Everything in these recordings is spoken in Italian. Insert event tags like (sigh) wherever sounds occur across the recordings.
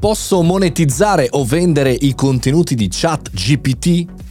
Posso monetizzare o vendere i contenuti di chat GPT?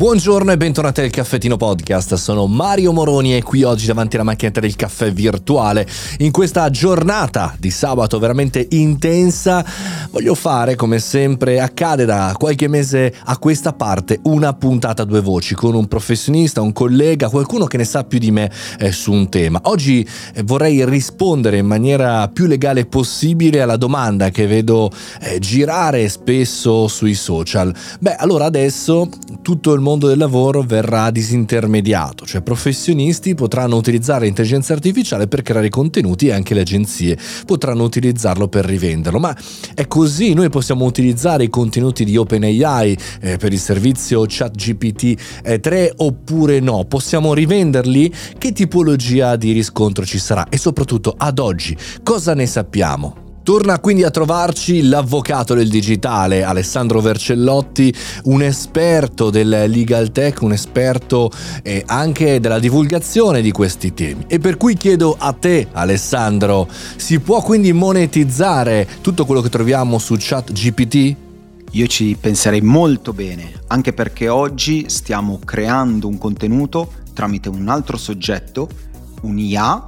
Buongiorno e bentornati al Caffettino Podcast, sono Mario Moroni e qui oggi davanti alla macchinetta del caffè virtuale. In questa giornata di sabato veramente intensa voglio fare come sempre accade da qualche mese a questa parte una puntata a due voci con un professionista, un collega, qualcuno che ne sa più di me eh, su un tema. Oggi eh, vorrei rispondere in maniera più legale possibile alla domanda che vedo eh, girare spesso sui social. Beh, allora adesso tutto il mondo mondo del lavoro verrà disintermediato, cioè professionisti potranno utilizzare l'intelligenza artificiale per creare contenuti e anche le agenzie potranno utilizzarlo per rivenderlo. Ma è così, noi possiamo utilizzare i contenuti di OpenAI eh, per il servizio ChatGPT 3 eh, oppure no? Possiamo rivenderli? Che tipologia di riscontro ci sarà? E soprattutto ad oggi cosa ne sappiamo? Torna quindi a trovarci l'avvocato del digitale Alessandro Vercellotti, un esperto del legal tech, un esperto eh, anche della divulgazione di questi temi. E per cui chiedo a te Alessandro, si può quindi monetizzare tutto quello che troviamo su chat GPT? Io ci penserei molto bene, anche perché oggi stiamo creando un contenuto tramite un altro soggetto, un IA,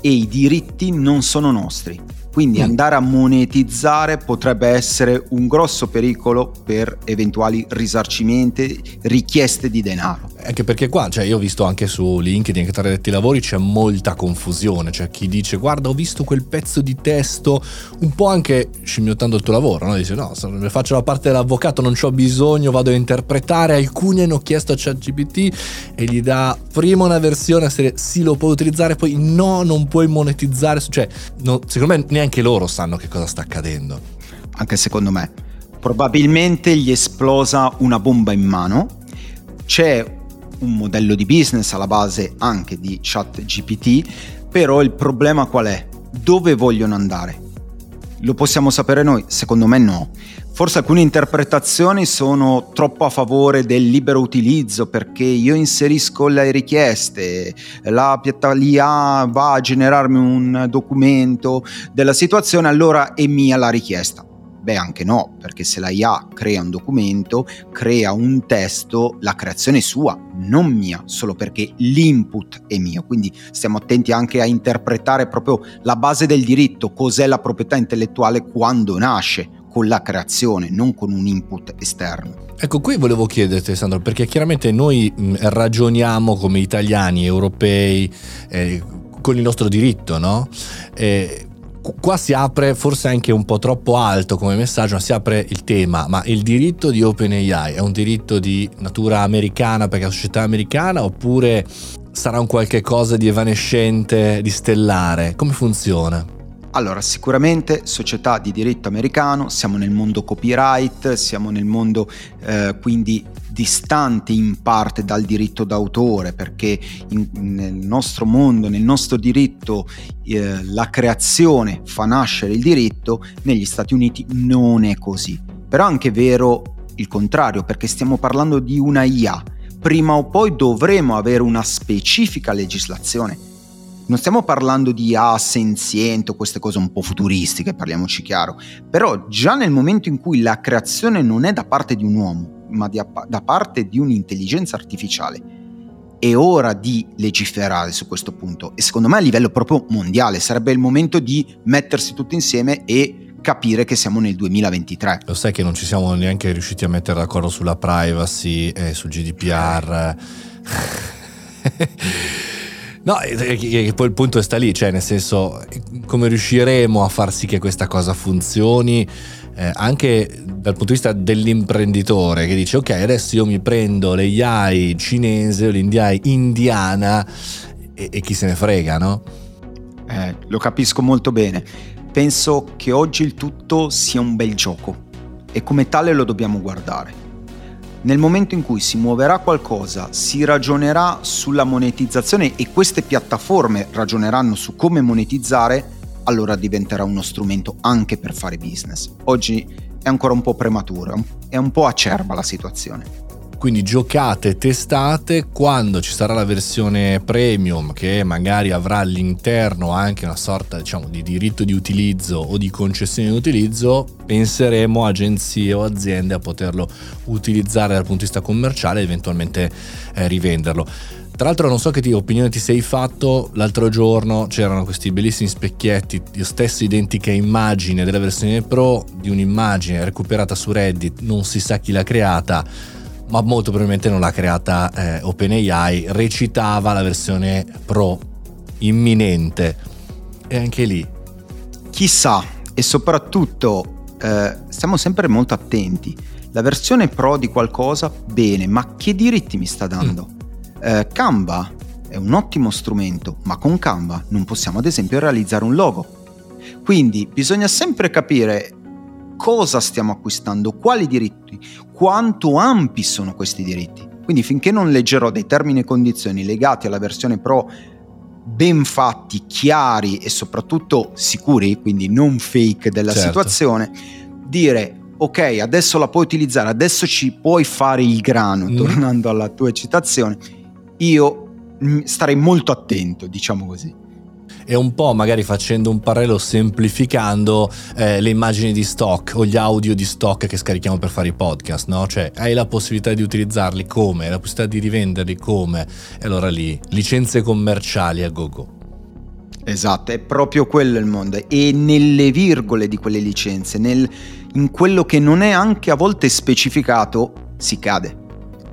e i diritti non sono nostri quindi mm. andare a monetizzare potrebbe essere un grosso pericolo per eventuali risarcimenti, richieste di denaro. Anche perché qua, cioè io ho visto anche su LinkedIn, che tra detti lavori c'è molta confusione, cioè chi dice guarda ho visto quel pezzo di testo, un po' anche scimmiottando il tuo lavoro, no? dice no, faccio la parte dell'avvocato non ho bisogno, vado a interpretare, alcuni hanno chiesto a ChatGPT e gli dà prima una versione se sì lo puoi utilizzare, poi no, non puoi monetizzare, cioè no, secondo me neanche loro sanno che cosa sta accadendo. Anche secondo me. Probabilmente gli esplosa una bomba in mano, c'è un modello di business alla base anche di chat GPT, però il problema qual è? Dove vogliono andare? Lo possiamo sapere noi? Secondo me no. Forse alcune interpretazioni sono troppo a favore del libero utilizzo perché io inserisco le richieste, la l'IA va a generarmi un documento della situazione, allora è mia la richiesta. Beh, anche no, perché se la IA crea un documento, crea un testo, la creazione è sua, non mia, solo perché l'input è mio. Quindi stiamo attenti anche a interpretare proprio la base del diritto, cos'è la proprietà intellettuale quando nasce con la creazione, non con un input esterno. Ecco, qui volevo chiederti, Sandro, perché chiaramente noi ragioniamo come italiani, europei, eh, con il nostro diritto, no? Eh, qua si apre forse anche un po' troppo alto come messaggio, ma si apre il tema, ma il diritto di OpenAI è un diritto di natura americana perché è una società americana oppure sarà un qualche cosa di evanescente, di stellare? Come funziona? Allora, sicuramente società di diritto americano, siamo nel mondo copyright, siamo nel mondo eh, quindi distante in parte dal diritto d'autore, perché in, nel nostro mondo, nel nostro diritto, eh, la creazione fa nascere il diritto, negli Stati Uniti non è così. Però è anche vero il contrario, perché stiamo parlando di una IA. Prima o poi dovremo avere una specifica legislazione non stiamo parlando di A senziente o queste cose un po' futuristiche, parliamoci chiaro, però già nel momento in cui la creazione non è da parte di un uomo, ma di, da parte di un'intelligenza artificiale, è ora di legiferare su questo punto e secondo me a livello proprio mondiale sarebbe il momento di mettersi tutti insieme e capire che siamo nel 2023. Lo sai che non ci siamo neanche riusciti a mettere d'accordo sulla privacy e sul GDPR. (laughs) No, poi il punto sta lì, cioè nel senso come riusciremo a far sì che questa cosa funzioni eh, anche dal punto di vista dell'imprenditore che dice ok adesso io mi prendo l'AI cinese o l'AI indiana e, e, chi se ne frega, no? Eh, lo capisco molto bene. Penso che oggi il tutto sia un bel gioco e come tale lo dobbiamo guardare. Nel momento in cui si muoverà qualcosa, si ragionerà sulla monetizzazione e queste piattaforme ragioneranno su come monetizzare, allora diventerà uno strumento anche per fare business. Oggi è ancora un po' prematuro, è un po' acerba la situazione. Quindi giocate, testate, quando ci sarà la versione premium che magari avrà all'interno anche una sorta diciamo, di diritto di utilizzo o di concessione di utilizzo, penseremo agenzie o aziende a poterlo utilizzare dal punto di vista commerciale e eventualmente eh, rivenderlo. Tra l'altro non so che opinione ti sei fatto, l'altro giorno c'erano questi bellissimi specchietti, io stesso identica immagine della versione Pro di un'immagine recuperata su Reddit, non si sa chi l'ha creata, ma molto probabilmente non l'ha creata eh, OpenAI, recitava la versione Pro imminente. E anche lì. Chissà, e soprattutto eh, stiamo sempre molto attenti. La versione Pro di qualcosa, bene, ma che diritti mi sta dando? Mm eh, Canva è un ottimo strumento, ma con Canva non possiamo ad esempio realizzare un logo. Quindi bisogna sempre capire cosa stiamo acquistando, quali diritti, quanto ampi sono questi diritti. Quindi finché non leggerò dei termini e condizioni legati alla versione Pro ben fatti, chiari e soprattutto sicuri, quindi non fake della certo. situazione, dire ok, adesso la puoi utilizzare, adesso ci puoi fare il grano, mm. tornando alla tua citazione, io starei molto attento, diciamo così e un po' magari facendo un parallelo semplificando eh, le immagini di stock o gli audio di stock che scarichiamo per fare i podcast, no? Cioè hai la possibilità di utilizzarli come, la possibilità di rivenderli come e allora lì licenze commerciali a go go. Esatto, è proprio quello il mondo e nelle virgole di quelle licenze, nel, in quello che non è anche a volte specificato, si cade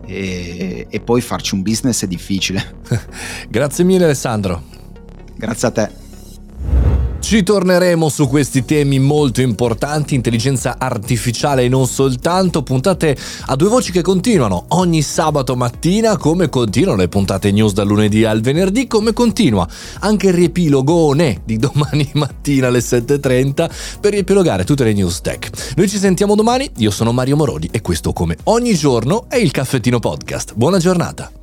e, e poi farci un business è difficile. (laughs) Grazie mille Alessandro. Grazie a te. Ci torneremo su questi temi molto importanti, intelligenza artificiale e non soltanto, puntate a due voci che continuano ogni sabato mattina, come continuano le puntate news dal lunedì al venerdì, come continua anche il riepilogone di domani (laughs) mattina alle 7.30 per riepilogare tutte le news tech. Noi ci sentiamo domani, io sono Mario Morodi e questo come ogni giorno è il Caffettino Podcast. Buona giornata!